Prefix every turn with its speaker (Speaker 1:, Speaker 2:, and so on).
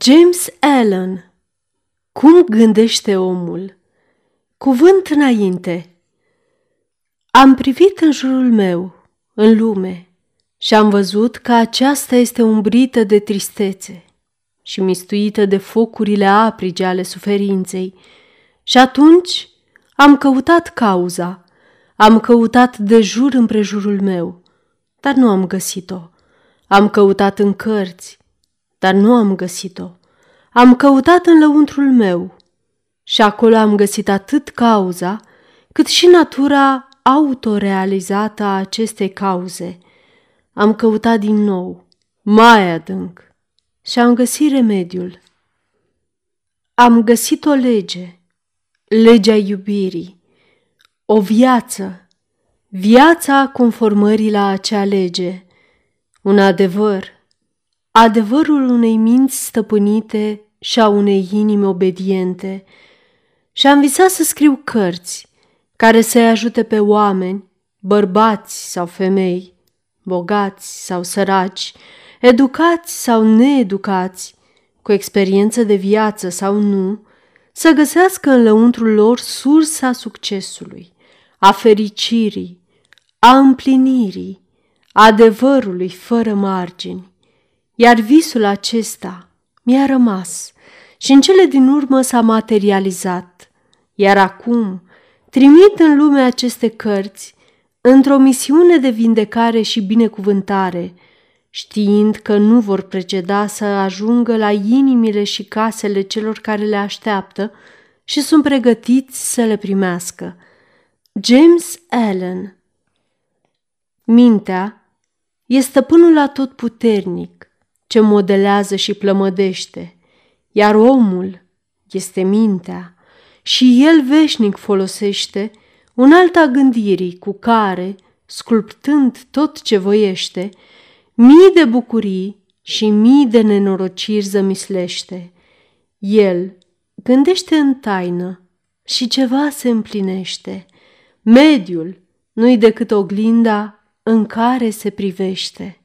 Speaker 1: James Allen Cum gândește omul? Cuvânt înainte Am privit în jurul meu, în lume, și am văzut că aceasta este umbrită de tristețe și mistuită de focurile aprige ale suferinței. Și atunci am căutat cauza, am căutat de jur împrejurul meu, dar nu am găsit-o. Am căutat în cărți, dar nu am găsit-o. Am căutat în lăuntrul meu și acolo am găsit atât cauza, cât și natura autorealizată a acestei cauze. Am căutat din nou, mai adânc, și am găsit remediul. Am găsit o lege, legea iubirii, o viață, viața conformării la acea lege, un adevăr, adevărul unei minți stăpânite și a unei inimi obediente. Și am visat să scriu cărți care să-i ajute pe oameni, bărbați sau femei, bogați sau săraci, educați sau needucați, cu experiență de viață sau nu, să găsească în lăuntrul lor sursa succesului, a fericirii, a împlinirii, adevărului fără margini. Iar visul acesta mi-a rămas și în cele din urmă s-a materializat. Iar acum trimit în lume aceste cărți într-o misiune de vindecare și binecuvântare, știind că nu vor preceda să ajungă la inimile și casele celor care le așteaptă și sunt pregătiți să le primească. James Allen Mintea este stăpânul atotputernic ce modelează și plămădește, iar omul este mintea și el veșnic folosește un alta gândirii cu care, sculptând tot ce voiește, mii de bucurii și mii de nenorociri zămislește. El gândește în taină și ceva se împlinește. Mediul nu-i decât oglinda în care se privește.